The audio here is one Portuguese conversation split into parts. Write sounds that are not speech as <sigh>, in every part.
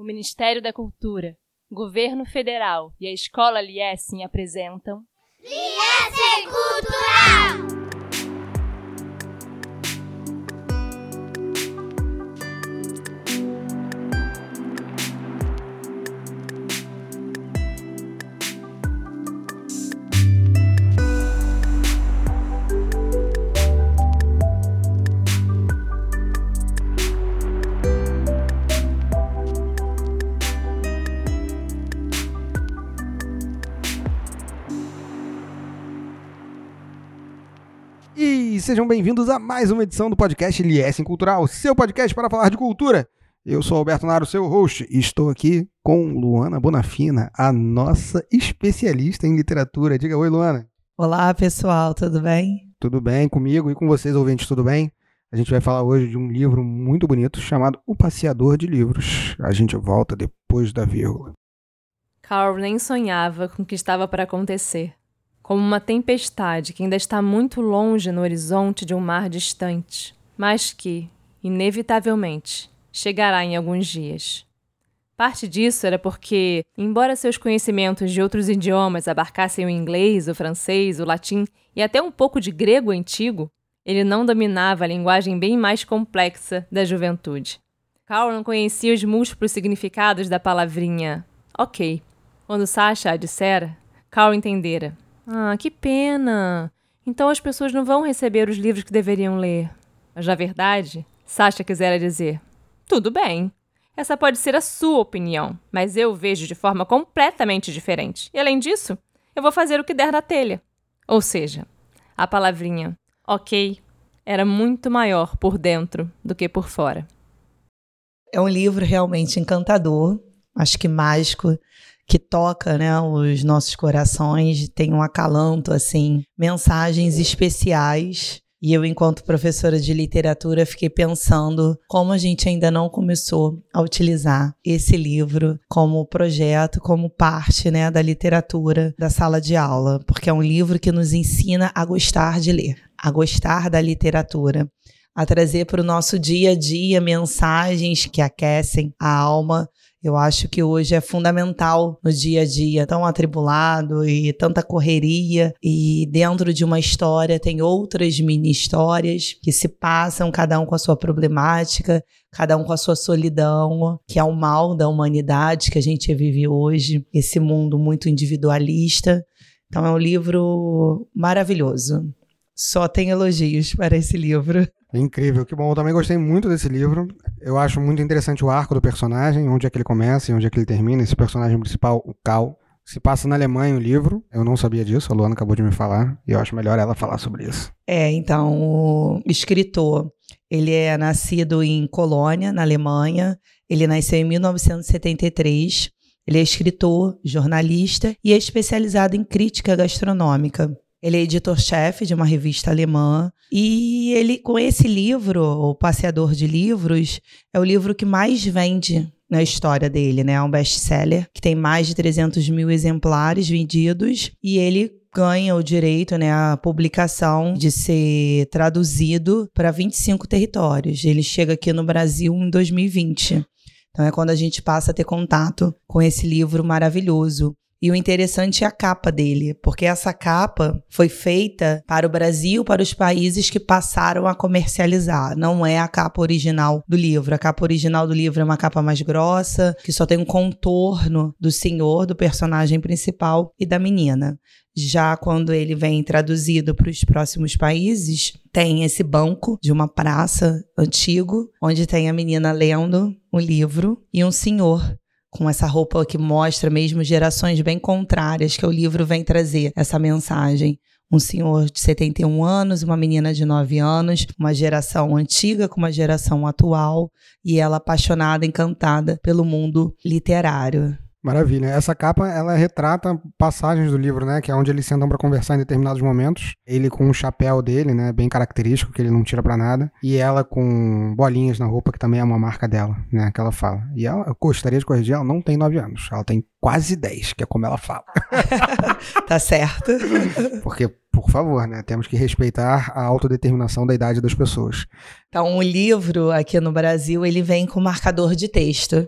o Ministério da Cultura, Governo Federal e a Escola Liessing apresentam Liessing Cultural! Sejam bem-vindos a mais uma edição do podcast Liessem Cultural, seu podcast para falar de cultura. Eu sou Alberto Naro, seu host, e estou aqui com Luana Bonafina, a nossa especialista em literatura. Diga oi, Luana. Olá, pessoal, tudo bem? Tudo bem comigo e com vocês, ouvintes, tudo bem? A gente vai falar hoje de um livro muito bonito chamado O Passeador de Livros. A gente volta depois da vírgula. Carl nem sonhava com o que estava para acontecer como uma tempestade que ainda está muito longe no horizonte de um mar distante, mas que, inevitavelmente, chegará em alguns dias. Parte disso era porque, embora seus conhecimentos de outros idiomas abarcassem o inglês, o francês, o latim e até um pouco de grego antigo, ele não dominava a linguagem bem mais complexa da juventude. Carl não conhecia os múltiplos significados da palavrinha ok. Quando Sasha a dissera, Carl entendera ah, que pena! Então as pessoas não vão receber os livros que deveriam ler. Mas na verdade, Sasha quisera dizer: tudo bem. Essa pode ser a sua opinião, mas eu vejo de forma completamente diferente. E além disso, eu vou fazer o que der na telha. Ou seja, a palavrinha ok era muito maior por dentro do que por fora. É um livro realmente encantador, acho que mágico que toca, né, os nossos corações, tem um acalanto assim, mensagens especiais. E eu, enquanto professora de literatura, fiquei pensando como a gente ainda não começou a utilizar esse livro como projeto, como parte né, da literatura da sala de aula, porque é um livro que nos ensina a gostar de ler, a gostar da literatura, a trazer para o nosso dia a dia mensagens que aquecem a alma eu acho que hoje é fundamental no dia a dia, tão atribulado e tanta correria, e dentro de uma história tem outras mini histórias que se passam, cada um com a sua problemática, cada um com a sua solidão, que é o mal da humanidade que a gente vive hoje, esse mundo muito individualista. Então é um livro maravilhoso. Só tem elogios para esse livro. Incrível, que bom. Eu também gostei muito desse livro. Eu acho muito interessante o arco do personagem, onde é que ele começa e onde é que ele termina. Esse personagem principal, o Cal, se passa na Alemanha o livro. Eu não sabia disso, a Luana acabou de me falar. E eu acho melhor ela falar sobre isso. É, então, o escritor, ele é nascido em Colônia, na Alemanha. Ele nasceu em 1973. Ele é escritor, jornalista e é especializado em crítica gastronômica. Ele é editor-chefe de uma revista alemã e ele, com esse livro, O Passeador de Livros, é o livro que mais vende na história dele, né? É um best-seller que tem mais de 300 mil exemplares vendidos e ele ganha o direito, né, a publicação de ser traduzido para 25 territórios. Ele chega aqui no Brasil em 2020. Então é quando a gente passa a ter contato com esse livro maravilhoso. E o interessante é a capa dele, porque essa capa foi feita para o Brasil, para os países que passaram a comercializar. Não é a capa original do livro. A capa original do livro é uma capa mais grossa, que só tem um contorno do senhor, do personagem principal e da menina. Já quando ele vem traduzido para os próximos países, tem esse banco de uma praça antigo, onde tem a menina lendo o livro e um senhor com essa roupa que mostra mesmo gerações bem contrárias que o livro vem trazer essa mensagem. Um senhor de 71 anos, uma menina de 9 anos, uma geração antiga com uma geração atual, e ela apaixonada, encantada pelo mundo literário. Maravilha. Essa capa, ela retrata passagens do livro, né? Que é onde eles sentam para conversar em determinados momentos. Ele com o chapéu dele, né? Bem característico, que ele não tira para nada. E ela com bolinhas na roupa, que também é uma marca dela, né? Que ela fala. E ela, eu gostaria de corrigir, ela não tem 9 anos. Ela tem quase 10, que é como ela fala. <laughs> tá certo. <laughs> Porque, por favor, né? Temos que respeitar a autodeterminação da idade das pessoas. Então, o livro aqui no Brasil, ele vem com marcador de texto.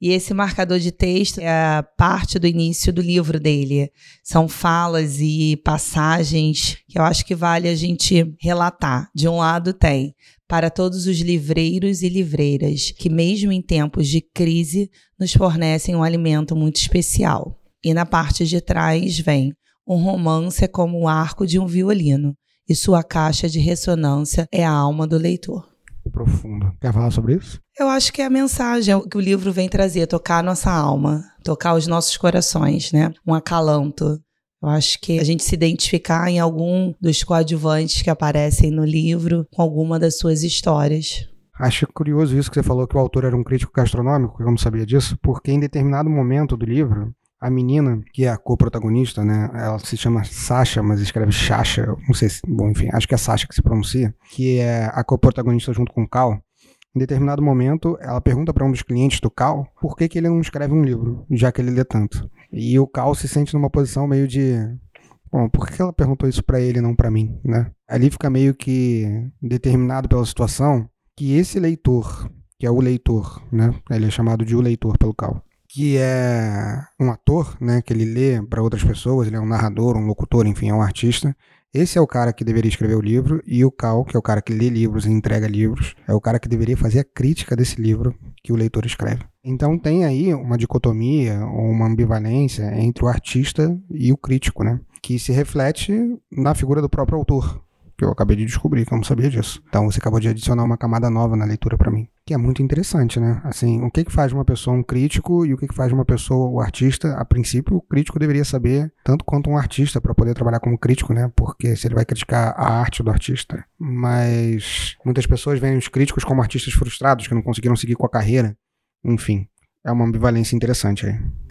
E esse marcador de texto é a parte do início do livro dele. São falas e passagens que eu acho que vale a gente relatar. De um lado, tem para todos os livreiros e livreiras que, mesmo em tempos de crise, nos fornecem um alimento muito especial. E na parte de trás vem: um romance é como o arco de um violino, e sua caixa de ressonância é a alma do leitor profundo. Quer falar sobre isso? Eu acho que é a mensagem que o livro vem trazer, tocar a nossa alma, tocar os nossos corações, né? Um acalanto. Eu acho que a gente se identificar em algum dos coadjuvantes que aparecem no livro com alguma das suas histórias. Acho curioso isso que você falou que o autor era um crítico gastronômico, eu não sabia disso, porque em determinado momento do livro, a menina, que é a co-protagonista, né? Ela se chama Sasha, mas escreve Sasha. Não sei se. Bom, enfim, acho que é Sasha que se pronuncia. Que é a co-protagonista junto com o Cal. Em determinado momento, ela pergunta para um dos clientes do Cal por que, que ele não escreve um livro, já que ele lê tanto. E o Cal se sente numa posição meio de. Bom, por que ela perguntou isso para ele e não para mim, né? Ali fica meio que determinado pela situação que esse leitor, que é o leitor, né? Ele é chamado de o leitor pelo Cal que é um ator, né, que ele lê para outras pessoas, ele é um narrador, um locutor, enfim, é um artista. Esse é o cara que deveria escrever o livro, e o Cal, que é o cara que lê livros e entrega livros, é o cara que deveria fazer a crítica desse livro que o leitor escreve. Então tem aí uma dicotomia uma ambivalência entre o artista e o crítico, né? Que se reflete na figura do próprio autor, que eu acabei de descobrir, que eu não sabia disso. Então você acabou de adicionar uma camada nova na leitura para mim, que é muito interessante, né? Assim, o que que faz uma pessoa um crítico e o que que faz uma pessoa o artista? A princípio, o crítico deveria saber tanto quanto um artista para poder trabalhar como crítico, né? Porque se ele vai criticar a arte do artista, mas muitas pessoas veem os críticos como artistas frustrados que não conseguiram seguir com a carreira. Enfim, é uma ambivalência interessante aí.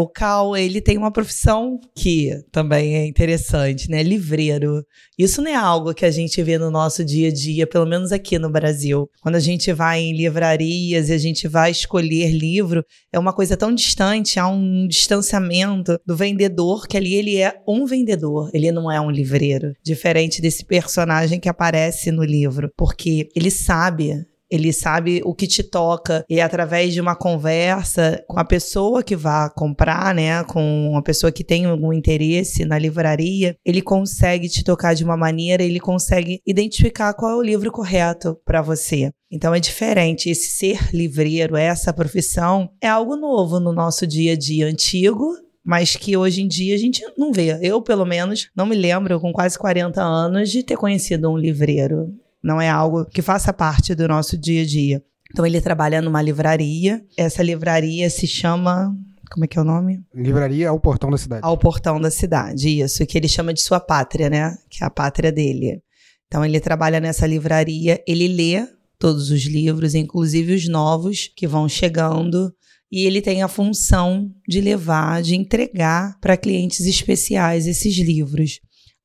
O Cal, ele tem uma profissão que também é interessante, né? Livreiro. Isso não é algo que a gente vê no nosso dia a dia, pelo menos aqui no Brasil. Quando a gente vai em livrarias e a gente vai escolher livro, é uma coisa tão distante, há um distanciamento do vendedor, que ali ele é um vendedor, ele não é um livreiro. Diferente desse personagem que aparece no livro, porque ele sabe ele sabe o que te toca e através de uma conversa com a pessoa que vai comprar, né, com uma pessoa que tem algum interesse na livraria, ele consegue te tocar de uma maneira, ele consegue identificar qual é o livro correto para você. Então é diferente esse ser livreiro, essa profissão é algo novo no nosso dia a dia antigo, mas que hoje em dia a gente não vê. Eu, pelo menos, não me lembro, com quase 40 anos, de ter conhecido um livreiro não é algo que faça parte do nosso dia a dia. Então ele trabalha numa livraria. Essa livraria se chama como é que é o nome? Livraria ao Portão da Cidade. Ao Portão da Cidade, isso, que ele chama de sua pátria, né? Que é a pátria dele. Então ele trabalha nessa livraria, ele lê todos os livros, inclusive os novos que vão chegando, e ele tem a função de levar, de entregar para clientes especiais esses livros.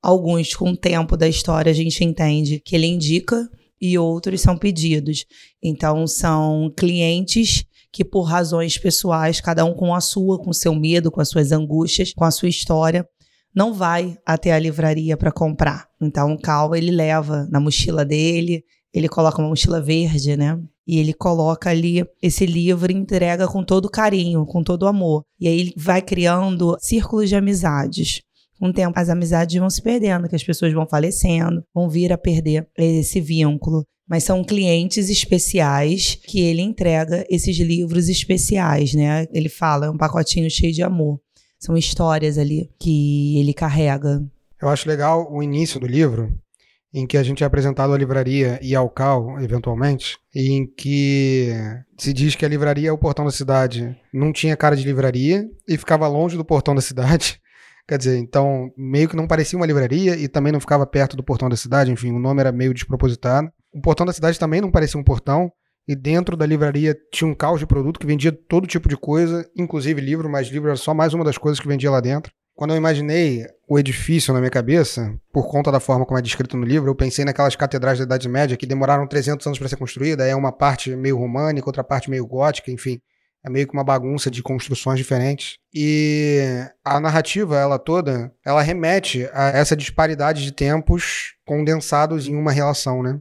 Alguns, com o tempo da história, a gente entende que ele indica e outros são pedidos. Então, são clientes que, por razões pessoais, cada um com a sua, com seu medo, com as suas angústias, com a sua história, não vai até a livraria para comprar. Então, o Cal, ele leva na mochila dele, ele coloca uma mochila verde, né? E ele coloca ali esse livro e entrega com todo carinho, com todo amor. E aí ele vai criando círculos de amizades o tempo as amizades vão se perdendo, que as pessoas vão falecendo, vão vir a perder esse vínculo. Mas são clientes especiais que ele entrega esses livros especiais, né? Ele fala, é um pacotinho cheio de amor. São histórias ali que ele carrega. Eu acho legal o início do livro, em que a gente é apresentado à livraria e ao Cal, eventualmente, e em que se diz que a livraria é o portão da cidade. Não tinha cara de livraria e ficava longe do portão da cidade. Quer dizer, então meio que não parecia uma livraria e também não ficava perto do portão da cidade, enfim, o nome era meio despropositado. O portão da cidade também não parecia um portão, e dentro da livraria tinha um caos de produto que vendia todo tipo de coisa, inclusive livro, mas livro era só mais uma das coisas que vendia lá dentro. Quando eu imaginei o edifício na minha cabeça, por conta da forma como é descrito no livro, eu pensei naquelas catedrais da Idade Média que demoraram 300 anos para ser construída, é uma parte meio românica, outra parte meio gótica, enfim. É meio que uma bagunça de construções diferentes. E a narrativa, ela toda, ela remete a essa disparidade de tempos condensados em uma relação, né?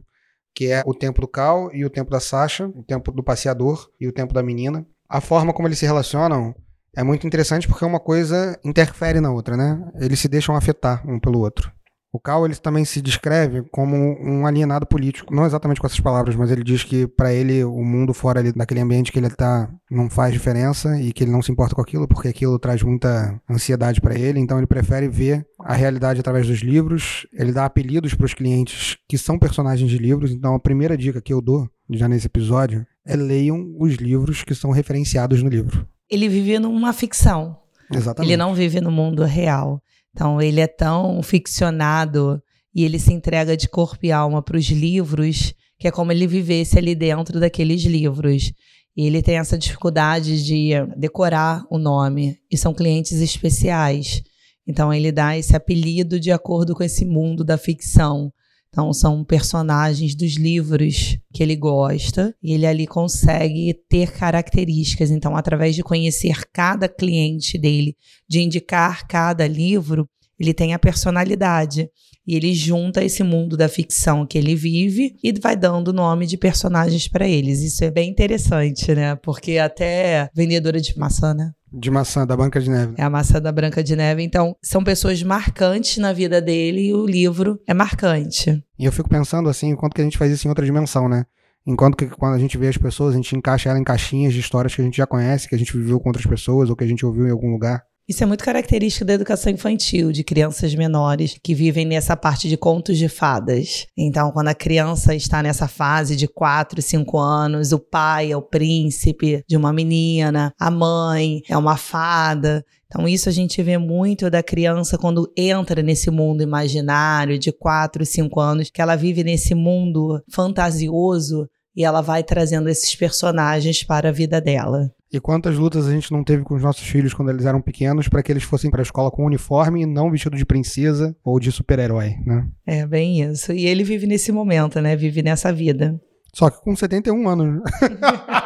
que é o tempo do Cal e o tempo da Sasha, o tempo do passeador e o tempo da menina. A forma como eles se relacionam é muito interessante porque uma coisa interfere na outra, né? Eles se deixam afetar um pelo outro. O Cal ele também se descreve como um alienado político, não exatamente com essas palavras, mas ele diz que para ele o mundo fora ali, daquele ambiente que ele está não faz diferença e que ele não se importa com aquilo porque aquilo traz muita ansiedade para ele, então ele prefere ver a realidade através dos livros. Ele dá apelidos para os clientes que são personagens de livros, então a primeira dica que eu dou já nesse episódio é leiam os livros que são referenciados no livro. Ele vive numa ficção. Exatamente. Ele não vive no mundo real. Então, ele é tão ficcionado e ele se entrega de corpo e alma para os livros, que é como ele vivesse ali dentro daqueles livros. E ele tem essa dificuldade de decorar o nome, e são clientes especiais. Então, ele dá esse apelido de acordo com esse mundo da ficção. Então, são personagens dos livros que ele gosta e ele ali consegue ter características. Então, através de conhecer cada cliente dele, de indicar cada livro, ele tem a personalidade. E ele junta esse mundo da ficção que ele vive e vai dando nome de personagens para eles. Isso é bem interessante, né? Porque até vendedora de maçã, né? De maçã, da Branca de Neve. É a maçã da Branca de Neve. Então, são pessoas marcantes na vida dele e o livro é marcante. E eu fico pensando assim, enquanto que a gente faz isso em outra dimensão, né? Enquanto que quando a gente vê as pessoas, a gente encaixa ela em caixinhas de histórias que a gente já conhece, que a gente viveu com outras pessoas ou que a gente ouviu em algum lugar. Isso é muito característico da educação infantil, de crianças menores que vivem nessa parte de contos de fadas. Então, quando a criança está nessa fase de 4, 5 anos, o pai é o príncipe de uma menina, a mãe é uma fada. Então, isso a gente vê muito da criança quando entra nesse mundo imaginário de 4, 5 anos, que ela vive nesse mundo fantasioso e ela vai trazendo esses personagens para a vida dela. E quantas lutas a gente não teve com os nossos filhos quando eles eram pequenos para que eles fossem para a escola com uniforme e não vestido de princesa ou de super-herói, né? É bem isso. E ele vive nesse momento, né? Vive nessa vida. Só que com 71 anos.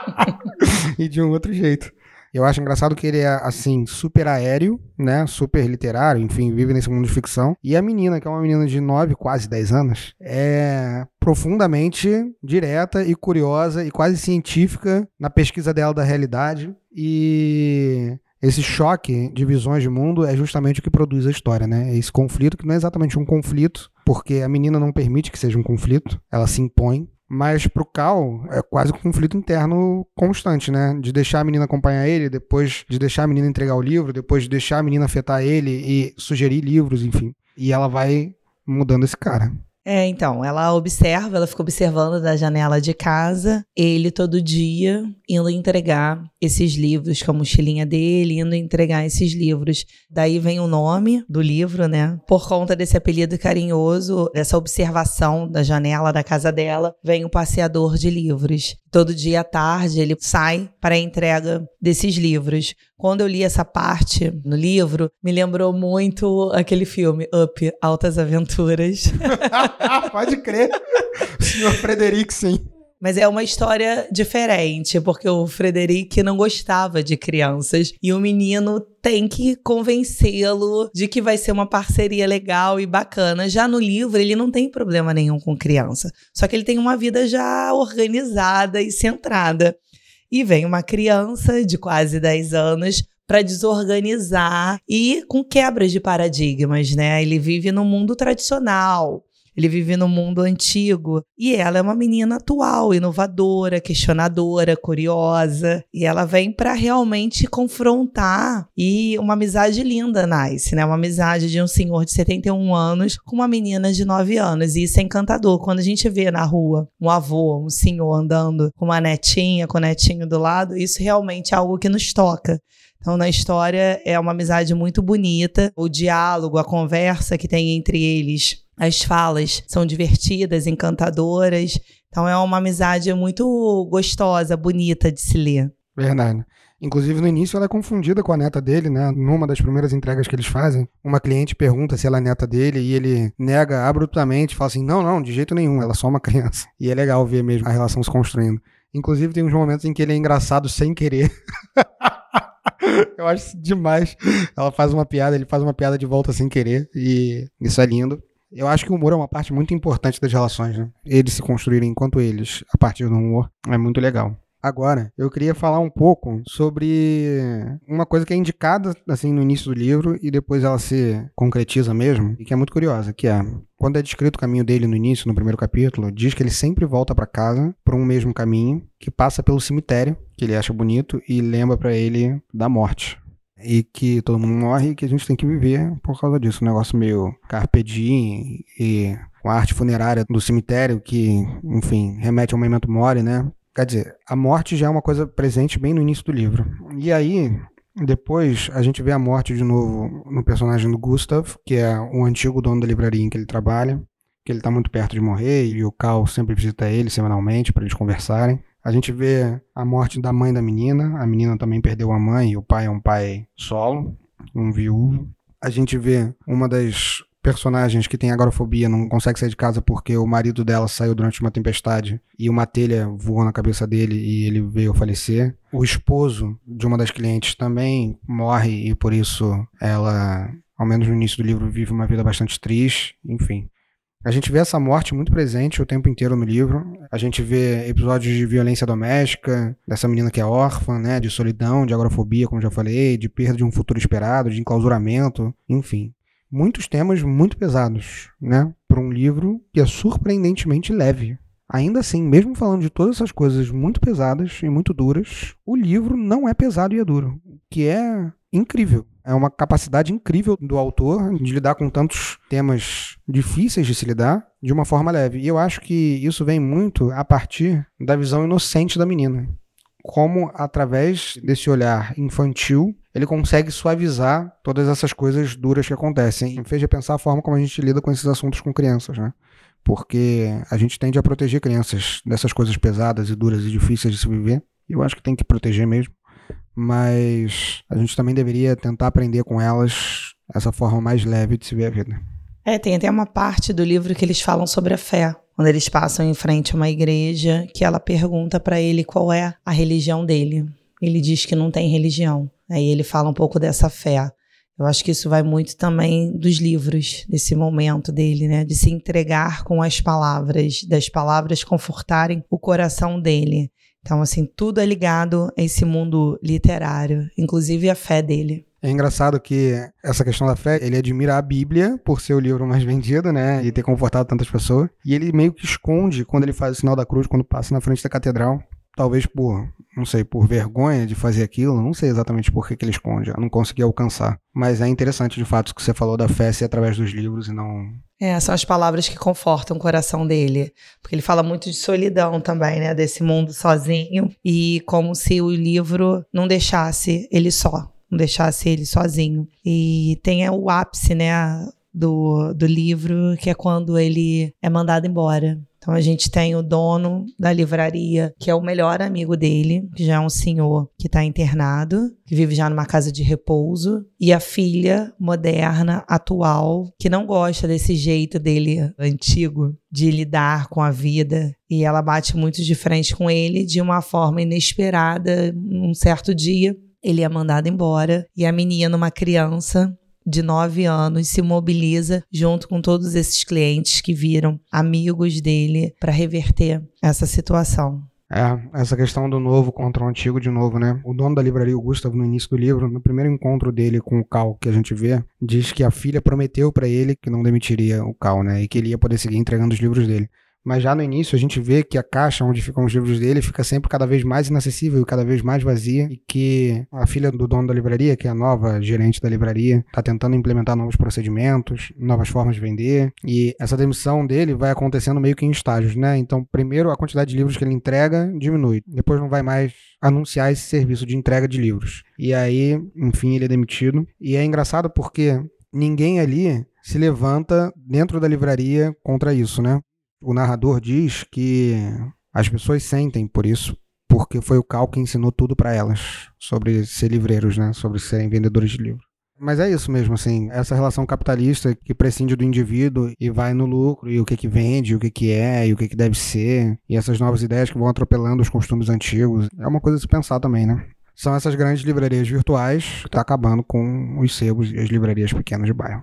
<laughs> e de um outro jeito. Eu acho engraçado que ele é, assim, super aéreo, né? Super literário, enfim, vive nesse mundo de ficção. E a menina, que é uma menina de 9, quase 10 anos, é profundamente direta e curiosa e quase científica na pesquisa dela da realidade. E esse choque de visões de mundo é justamente o que produz a história, né? Esse conflito, que não é exatamente um conflito, porque a menina não permite que seja um conflito, ela se impõe, mas pro Cal é quase um conflito interno constante, né? De deixar a menina acompanhar ele, depois de deixar a menina entregar o livro, depois de deixar a menina afetar ele e sugerir livros, enfim. E ela vai mudando esse cara. É, então, ela observa, ela fica observando da janela de casa, ele todo dia indo entregar esses livros com a mochilinha dele, indo entregar esses livros. Daí vem o nome do livro, né? Por conta desse apelido carinhoso, dessa observação da janela da casa dela, vem o passeador de livros. Todo dia à tarde ele sai para a entrega desses livros. Quando eu li essa parte no livro, me lembrou muito aquele filme Up, Altas Aventuras. <laughs> Pode crer. Senhor Frederic, sim. Mas é uma história diferente, porque o Frederic não gostava de crianças e o menino tem que convencê-lo de que vai ser uma parceria legal e bacana. Já no livro, ele não tem problema nenhum com criança, só que ele tem uma vida já organizada e centrada. E vem uma criança de quase 10 anos para desorganizar e com quebras de paradigmas, né? Ele vive no mundo tradicional, ele vive no mundo antigo e ela é uma menina atual, inovadora, questionadora, curiosa, e ela vem para realmente confrontar e uma amizade linda nasce, né? Uma amizade de um senhor de 71 anos com uma menina de 9 anos, e isso é encantador quando a gente vê na rua um avô, um senhor andando com uma netinha, com o netinho do lado, isso realmente é algo que nos toca. Então, na história, é uma amizade muito bonita. O diálogo, a conversa que tem entre eles as falas são divertidas, encantadoras. Então é uma amizade muito gostosa, bonita de se ler. Verdade. Inclusive, no início, ela é confundida com a neta dele, né? Numa das primeiras entregas que eles fazem, uma cliente pergunta se ela é neta dele e ele nega abruptamente, fala assim: não, não, de jeito nenhum, ela é só uma criança. E é legal ver mesmo a relação se construindo. Inclusive, tem uns momentos em que ele é engraçado sem querer. <laughs> Eu acho demais. Ela faz uma piada, ele faz uma piada de volta sem querer, e isso é lindo. Eu acho que o humor é uma parte muito importante das relações, né? Eles se construírem enquanto eles, a partir do humor, é muito legal. Agora, eu queria falar um pouco sobre uma coisa que é indicada assim no início do livro e depois ela se concretiza mesmo, e que é muito curiosa, que é quando é descrito o caminho dele no início, no primeiro capítulo, diz que ele sempre volta para casa por um mesmo caminho que passa pelo cemitério, que ele acha bonito e lembra para ele da morte. E que todo mundo morre e que a gente tem que viver por causa disso. Um negócio meio carpe diem e com a arte funerária do cemitério que, enfim, remete ao memento mori, né? Quer dizer, a morte já é uma coisa presente bem no início do livro. E aí, depois, a gente vê a morte de novo no personagem do Gustav, que é o antigo dono da livraria em que ele trabalha, que ele está muito perto de morrer e o Cal sempre visita ele semanalmente para eles conversarem. A gente vê a morte da mãe da menina, a menina também perdeu a mãe e o pai é um pai solo, um viúvo. A gente vê uma das personagens que tem agorafobia não consegue sair de casa porque o marido dela saiu durante uma tempestade e uma telha voou na cabeça dele e ele veio falecer. O esposo de uma das clientes também morre e por isso ela, ao menos no início do livro, vive uma vida bastante triste. Enfim. A gente vê essa morte muito presente o tempo inteiro no livro. A gente vê episódios de violência doméstica, dessa menina que é órfã, né, de solidão, de agorafobia, como já falei, de perda de um futuro esperado, de enclausuramento, enfim muitos temas muito pesados, né? Para um livro que é surpreendentemente leve. Ainda assim, mesmo falando de todas essas coisas muito pesadas e muito duras, o livro não é pesado e é duro, o que é incrível. É uma capacidade incrível do autor de lidar com tantos temas difíceis de se lidar de uma forma leve. E eu acho que isso vem muito a partir da visão inocente da menina. Como, através desse olhar infantil, ele consegue suavizar todas essas coisas duras que acontecem. Me fez repensar a forma como a gente lida com esses assuntos com crianças, né? Porque a gente tende a proteger crianças dessas coisas pesadas e duras e difíceis de se viver. E eu acho que tem que proteger mesmo. Mas a gente também deveria tentar aprender com elas essa forma mais leve de se ver a vida. É, tem até uma parte do livro que eles falam sobre a fé. Quando eles passam em frente a uma igreja, que ela pergunta para ele qual é a religião dele. Ele diz que não tem religião. Aí ele fala um pouco dessa fé. Eu acho que isso vai muito também dos livros, desse momento dele, né? De se entregar com as palavras, das palavras confortarem o coração dele. Então, assim, tudo é ligado a esse mundo literário, inclusive a fé dele. É engraçado que essa questão da fé, ele admira a Bíblia por ser o livro mais vendido, né? E ter confortado tantas pessoas. E ele meio que esconde quando ele faz o sinal da cruz, quando passa na frente da catedral talvez por, não sei, por vergonha de fazer aquilo, não sei exatamente por que, que ele esconde, não consegui alcançar. Mas é interessante de fato que você falou da fé ser através dos livros e não. É, são as palavras que confortam o coração dele. Porque ele fala muito de solidão também, né? Desse mundo sozinho. E como se o livro não deixasse ele só. Não deixasse ele sozinho. E tem o ápice, né? Do, do livro, que é quando ele é mandado embora. Então a gente tem o dono da livraria, que é o melhor amigo dele, que já é um senhor que está internado, que vive já numa casa de repouso, e a filha moderna, atual, que não gosta desse jeito dele antigo de lidar com a vida, e ela bate muito de frente com ele de uma forma inesperada. Um certo dia, ele é mandado embora e a menina, uma criança, de nove anos se mobiliza junto com todos esses clientes que viram amigos dele para reverter essa situação. É, essa questão do novo contra o antigo de novo, né? O dono da livraria, o Gustavo, no início do livro, no primeiro encontro dele com o Cal, que a gente vê, diz que a filha prometeu para ele que não demitiria o Cal, né? E que ele ia poder seguir entregando os livros dele. Mas já no início a gente vê que a caixa onde ficam os livros dele fica sempre cada vez mais inacessível e cada vez mais vazia. E que a filha do dono da livraria, que é a nova gerente da livraria, está tentando implementar novos procedimentos, novas formas de vender. E essa demissão dele vai acontecendo meio que em estágios, né? Então, primeiro a quantidade de livros que ele entrega diminui. Depois não vai mais anunciar esse serviço de entrega de livros. E aí, enfim, ele é demitido. E é engraçado porque ninguém ali se levanta dentro da livraria contra isso, né? O narrador diz que as pessoas sentem por isso, porque foi o Cal que ensinou tudo para elas sobre ser livreiros, né? Sobre serem vendedores de livros. Mas é isso mesmo, assim, essa relação capitalista que prescinde do indivíduo e vai no lucro, e o que que vende, o que que é, e o que que deve ser, e essas novas ideias que vão atropelando os costumes antigos, é uma coisa a se pensar também, né? São essas grandes livrarias virtuais que tá acabando com os sebos e as livrarias pequenas de bairro.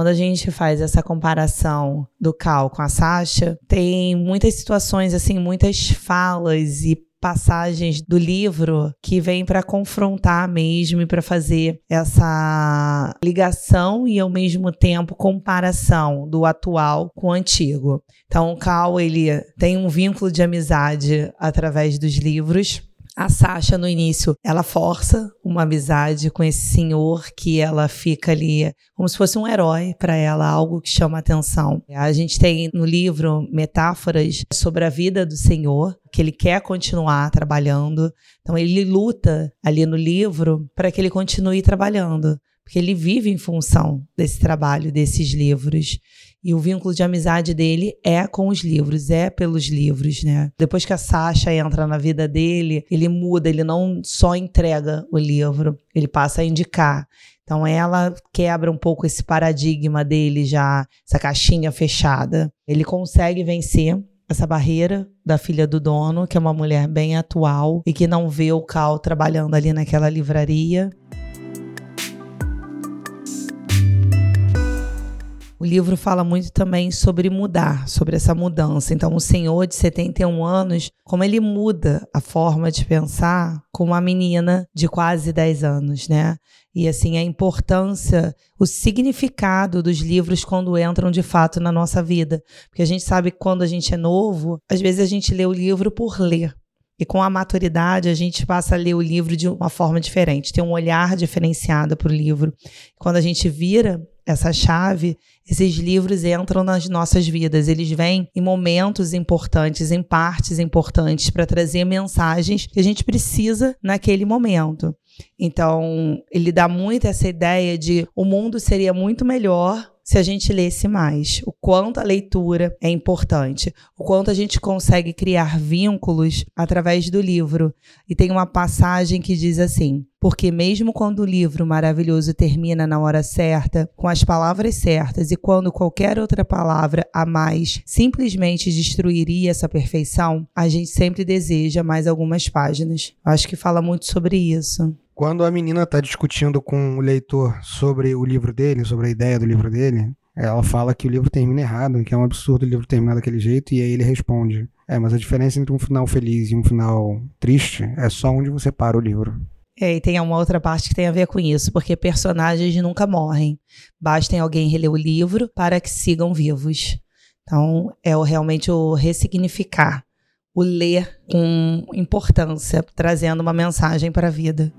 Quando a gente faz essa comparação do Cal com a Sasha, tem muitas situações, assim, muitas falas e passagens do livro que vêm para confrontar mesmo e para fazer essa ligação e ao mesmo tempo comparação do atual com o antigo. Então, o Cal ele tem um vínculo de amizade através dos livros a Sasha, no início, ela força uma amizade com esse senhor que ela fica ali como se fosse um herói para ela, algo que chama atenção. A gente tem no livro metáforas sobre a vida do senhor, que ele quer continuar trabalhando. Então, ele luta ali no livro para que ele continue trabalhando, porque ele vive em função desse trabalho, desses livros. E o vínculo de amizade dele é com os livros, é pelos livros, né? Depois que a Sasha entra na vida dele, ele muda, ele não só entrega o livro, ele passa a indicar. Então ela quebra um pouco esse paradigma dele já, essa caixinha fechada. Ele consegue vencer essa barreira da filha do dono, que é uma mulher bem atual e que não vê o Cal trabalhando ali naquela livraria. O livro fala muito também sobre mudar, sobre essa mudança. Então, o senhor de 71 anos, como ele muda a forma de pensar com uma menina de quase 10 anos, né? E assim, a importância, o significado dos livros quando entram de fato na nossa vida. Porque a gente sabe que quando a gente é novo, às vezes a gente lê o livro por ler. E com a maturidade, a gente passa a ler o livro de uma forma diferente, tem um olhar diferenciado para o livro. Quando a gente vira essa chave, esses livros entram nas nossas vidas. Eles vêm em momentos importantes, em partes importantes, para trazer mensagens que a gente precisa naquele momento. Então, ele dá muito essa ideia de o mundo seria muito melhor se a gente lesse mais, o quanto a leitura é importante, o quanto a gente consegue criar vínculos através do livro. E tem uma passagem que diz assim: porque mesmo quando o livro maravilhoso termina na hora certa, com as palavras certas, e quando qualquer outra palavra a mais simplesmente destruiria essa perfeição, a gente sempre deseja mais algumas páginas. Acho que fala muito sobre isso. Quando a menina está discutindo com o leitor sobre o livro dele, sobre a ideia do livro dele, ela fala que o livro termina errado, que é um absurdo o livro terminar daquele jeito, e aí ele responde: É, mas a diferença entre um final feliz e um final triste é só onde você para o livro. É, e tem uma outra parte que tem a ver com isso, porque personagens nunca morrem. Basta alguém reler o livro para que sigam vivos. Então, é realmente o ressignificar, o ler com importância, trazendo uma mensagem para a vida.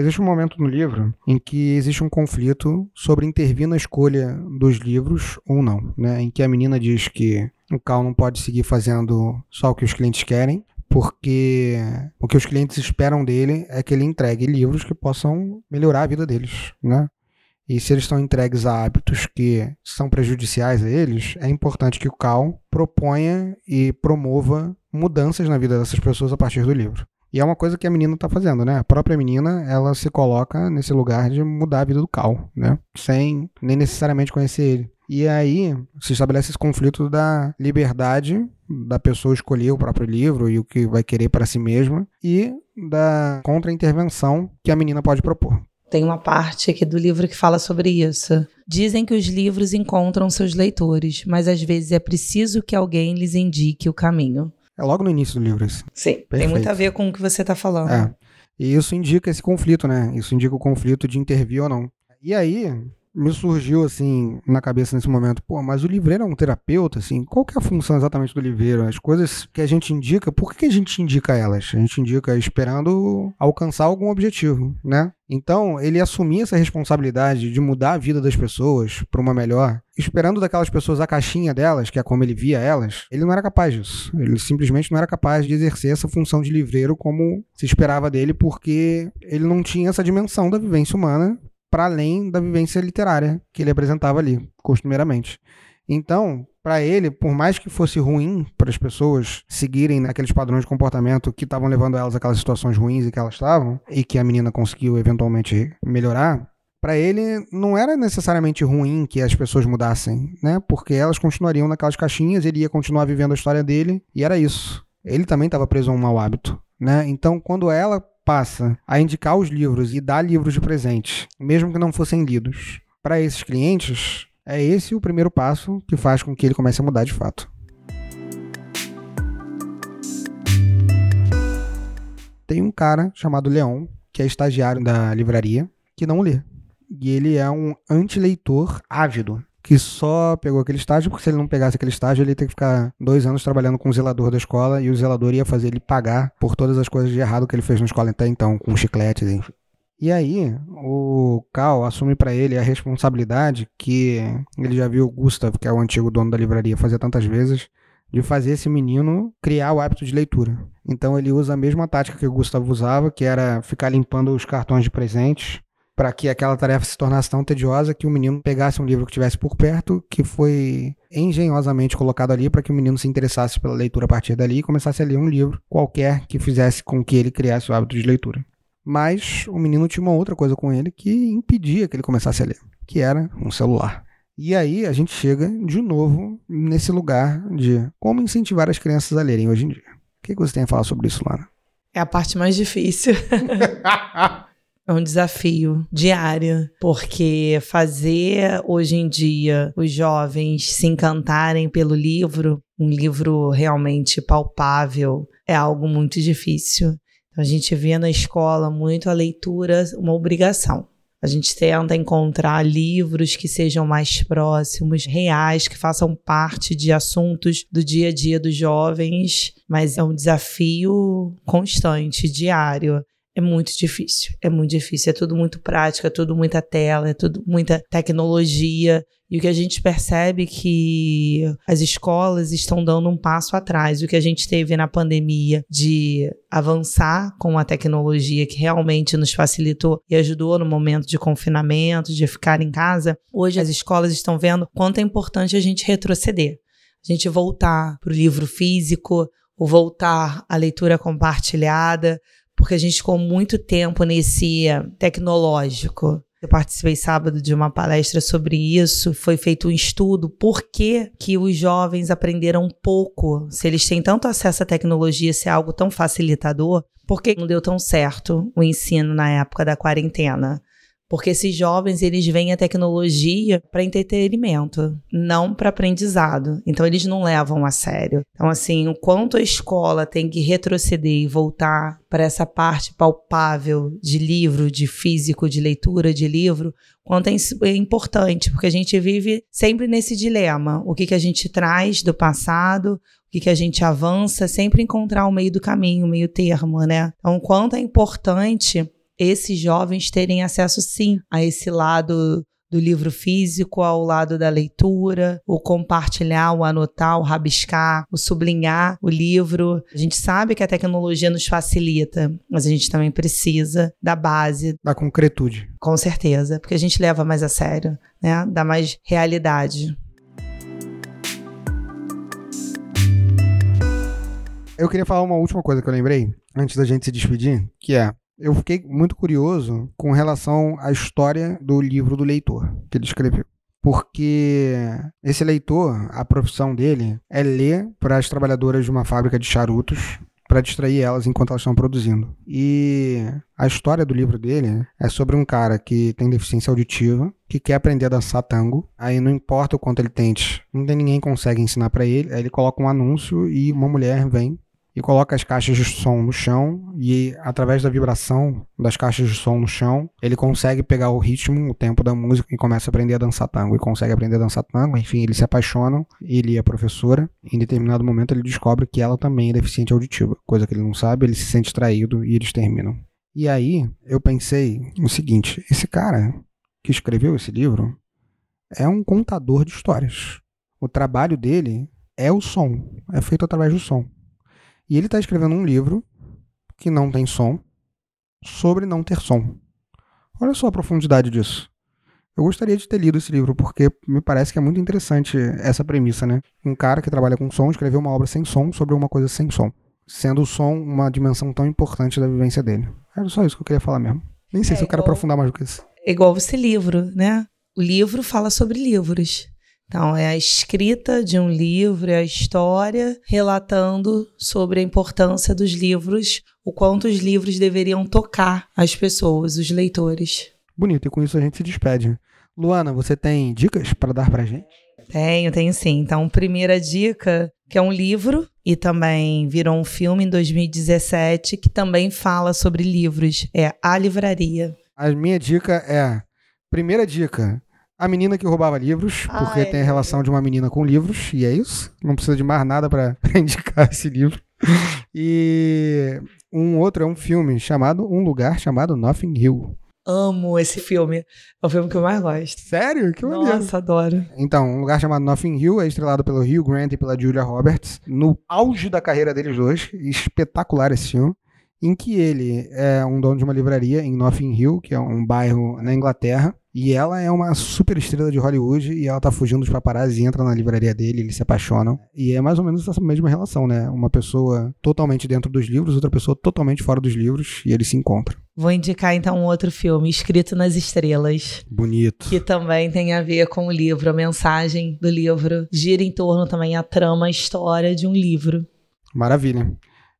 Existe um momento no livro em que existe um conflito sobre intervir na escolha dos livros ou não, né? Em que a menina diz que o Cal não pode seguir fazendo só o que os clientes querem, porque o que os clientes esperam dele é que ele entregue livros que possam melhorar a vida deles, né? E se eles estão entregues a hábitos que são prejudiciais a eles, é importante que o Cal proponha e promova mudanças na vida dessas pessoas a partir do livro. E é uma coisa que a menina tá fazendo, né? A própria menina, ela se coloca nesse lugar de mudar a vida do Cal, né? Sem nem necessariamente conhecer ele. E aí se estabelece esse conflito da liberdade da pessoa escolher o próprio livro e o que vai querer para si mesma e da contra-intervenção que a menina pode propor. Tem uma parte aqui do livro que fala sobre isso. Dizem que os livros encontram seus leitores, mas às vezes é preciso que alguém lhes indique o caminho. É logo no início do livro isso. Sim, Perfeito. tem muito a ver com o que você está falando. É. E isso indica esse conflito, né? Isso indica o conflito de intervir ou não. E aí, me surgiu assim na cabeça nesse momento, pô, mas o livreiro é um terapeuta, assim, qual que é a função exatamente do livreiro? As coisas que a gente indica, por que a gente indica elas? A gente indica esperando alcançar algum objetivo, né? Então, ele assumir essa responsabilidade de mudar a vida das pessoas para uma melhor, esperando daquelas pessoas a caixinha delas, que é como ele via elas, ele não era capaz disso. Ele simplesmente não era capaz de exercer essa função de livreiro como se esperava dele, porque ele não tinha essa dimensão da vivência humana para além da vivência literária que ele apresentava ali, costumeiramente. Então, para ele, por mais que fosse ruim para as pessoas seguirem aqueles padrões de comportamento que estavam levando elas àquelas situações ruins em que elas estavam, e que a menina conseguiu eventualmente melhorar, para ele não era necessariamente ruim que as pessoas mudassem, né? Porque elas continuariam naquelas caixinhas, ele ia continuar vivendo a história dele, e era isso. Ele também estava preso a um mau hábito, né? Então, quando ela passa a indicar os livros e dar livros de presente, mesmo que não fossem lidos, para esses clientes, é esse o primeiro passo que faz com que ele comece a mudar de fato. Tem um cara chamado Leon, que é estagiário da livraria, que não lê. E ele é um anti-leitor ávido, que só pegou aquele estágio, porque se ele não pegasse aquele estágio, ele ia ter que ficar dois anos trabalhando com o zelador da escola, e o zelador ia fazer ele pagar por todas as coisas de errado que ele fez na escola até então, com chicletes, enfim. E aí, o Cal assume para ele a responsabilidade que ele já viu o Gustav, que é o antigo dono da livraria, fazer tantas vezes, de fazer esse menino criar o hábito de leitura. Então ele usa a mesma tática que o Gustavo usava, que era ficar limpando os cartões de presentes, para que aquela tarefa se tornasse tão tediosa que o menino pegasse um livro que tivesse por perto, que foi engenhosamente colocado ali para que o menino se interessasse pela leitura a partir dali e começasse a ler um livro qualquer que fizesse com que ele criasse o hábito de leitura. Mas o menino tinha uma outra coisa com ele que impedia que ele começasse a ler, que era um celular. E aí a gente chega de novo nesse lugar de como incentivar as crianças a lerem hoje em dia. O que você tem a falar sobre isso, Lana? É a parte mais difícil. <laughs> É um desafio diário, porque fazer hoje em dia os jovens se encantarem pelo livro, um livro realmente palpável, é algo muito difícil. Então, a gente vê na escola muito a leitura uma obrigação. A gente tenta encontrar livros que sejam mais próximos, reais, que façam parte de assuntos do dia a dia dos jovens, mas é um desafio constante, diário. É muito difícil, é muito difícil. É tudo muito prático, é tudo muita tela, é tudo muita tecnologia. E o que a gente percebe é que as escolas estão dando um passo atrás. O que a gente teve na pandemia de avançar com a tecnologia que realmente nos facilitou e ajudou no momento de confinamento, de ficar em casa, hoje as escolas estão vendo quanto é importante a gente retroceder. A gente voltar para o livro físico, ou voltar à leitura compartilhada, porque a gente ficou muito tempo nesse tecnológico. Eu participei sábado de uma palestra sobre isso, foi feito um estudo por que, que os jovens aprenderam pouco, se eles têm tanto acesso à tecnologia, se é algo tão facilitador, por que não deu tão certo o ensino na época da quarentena? Porque esses jovens, eles veem a tecnologia para entretenimento, não para aprendizado. Então, eles não levam a sério. Então, assim, o quanto a escola tem que retroceder e voltar para essa parte palpável de livro, de físico, de leitura de livro, quanto é, é importante, porque a gente vive sempre nesse dilema. O que, que a gente traz do passado, o que, que a gente avança, sempre encontrar o meio do caminho, o meio termo, né? Então, quanto é importante esses jovens terem acesso, sim, a esse lado do livro físico ao lado da leitura, o compartilhar, o anotar, o rabiscar, o sublinhar o livro. A gente sabe que a tecnologia nos facilita, mas a gente também precisa da base. Da concretude. Com certeza, porque a gente leva mais a sério, né? Dá mais realidade. Eu queria falar uma última coisa que eu lembrei, antes da gente se despedir, que é eu fiquei muito curioso com relação à história do livro do leitor que ele escreveu. Porque esse leitor, a profissão dele é ler para as trabalhadoras de uma fábrica de charutos para distrair elas enquanto elas estão produzindo. E a história do livro dele é sobre um cara que tem deficiência auditiva, que quer aprender a dançar tango. Aí não importa o quanto ele tente, não tem ninguém consegue ensinar para ele. Aí ele coloca um anúncio e uma mulher vem e coloca as caixas de som no chão e através da vibração das caixas de som no chão, ele consegue pegar o ritmo, o tempo da música e começa a aprender a dançar tango e consegue aprender a dançar tango, enfim, eles se apaixonam, ele e a professora, em determinado momento ele descobre que ela também é deficiente auditiva, coisa que ele não sabe, ele se sente traído e eles terminam. E aí, eu pensei o seguinte, esse cara que escreveu esse livro é um contador de histórias. O trabalho dele é o som, é feito através do som. E ele está escrevendo um livro que não tem som sobre não ter som. Olha só a profundidade disso. Eu gostaria de ter lido esse livro, porque me parece que é muito interessante essa premissa, né? Um cara que trabalha com som escreveu uma obra sem som sobre uma coisa sem som, sendo o som uma dimensão tão importante da vivência dele. Era só isso que eu queria falar mesmo. Nem sei é se eu quero aprofundar mais do que isso. É igual esse livro, né? O livro fala sobre livros. Então, é a escrita de um livro, é a história relatando sobre a importância dos livros, o quanto os livros deveriam tocar as pessoas, os leitores. Bonito, e com isso a gente se despede. Luana, você tem dicas para dar pra gente? Tenho, tenho sim. Então, primeira dica, que é um livro e também virou um filme em 2017 que também fala sobre livros, é A Livraria. A minha dica é, primeira dica, a menina que roubava livros, porque tem a relação de uma menina com livros, e é isso. Não precisa de mais nada para <laughs> indicar esse livro. E um outro é um filme chamado Um Lugar Chamado Nothing Hill. Amo esse filme. É o filme que eu mais gosto. Sério? Que maneiro. Nossa, adoro. Então, um lugar chamado Nothing Hill é estrelado pelo Hugh Grant e pela Julia Roberts, no auge da carreira deles dois. Espetacular esse filme. Em que ele é um dono de uma livraria em Nothing Hill, que é um bairro na Inglaterra, e ela é uma super estrela de Hollywood e ela tá fugindo dos paparazzi e entra na livraria dele, eles se apaixonam. E é mais ou menos essa mesma relação, né? Uma pessoa totalmente dentro dos livros, outra pessoa totalmente fora dos livros, e eles se encontram. Vou indicar então um outro filme, Escrito nas Estrelas, Bonito. que também tem a ver com o livro, a mensagem do livro. Gira em torno também a trama, a história de um livro. Maravilha.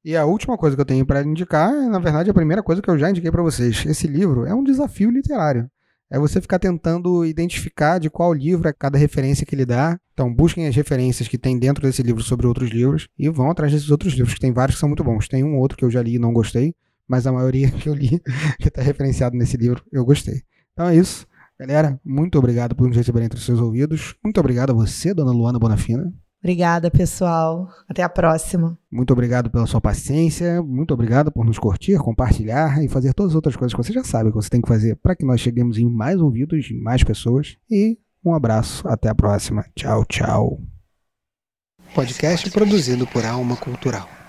E a última coisa que eu tenho para indicar é, na verdade, a primeira coisa que eu já indiquei para vocês. Esse livro é um desafio literário. É você ficar tentando identificar de qual livro é cada referência que ele dá. Então, busquem as referências que tem dentro desse livro sobre outros livros e vão atrás desses outros livros, que tem vários que são muito bons. Tem um outro que eu já li e não gostei, mas a maioria <laughs> que eu li, que está referenciado nesse livro, eu gostei. Então é isso. Galera, muito obrigado por nos receber entre os seus ouvidos. Muito obrigado a você, dona Luana Bonafina. Obrigada, pessoal. Até a próxima. Muito obrigado pela sua paciência, muito obrigado por nos curtir, compartilhar e fazer todas as outras coisas que você já sabe que você tem que fazer para que nós cheguemos em mais ouvidos de mais pessoas. E um abraço, até a próxima. Tchau, tchau. Podcast produzido por Alma Cultural.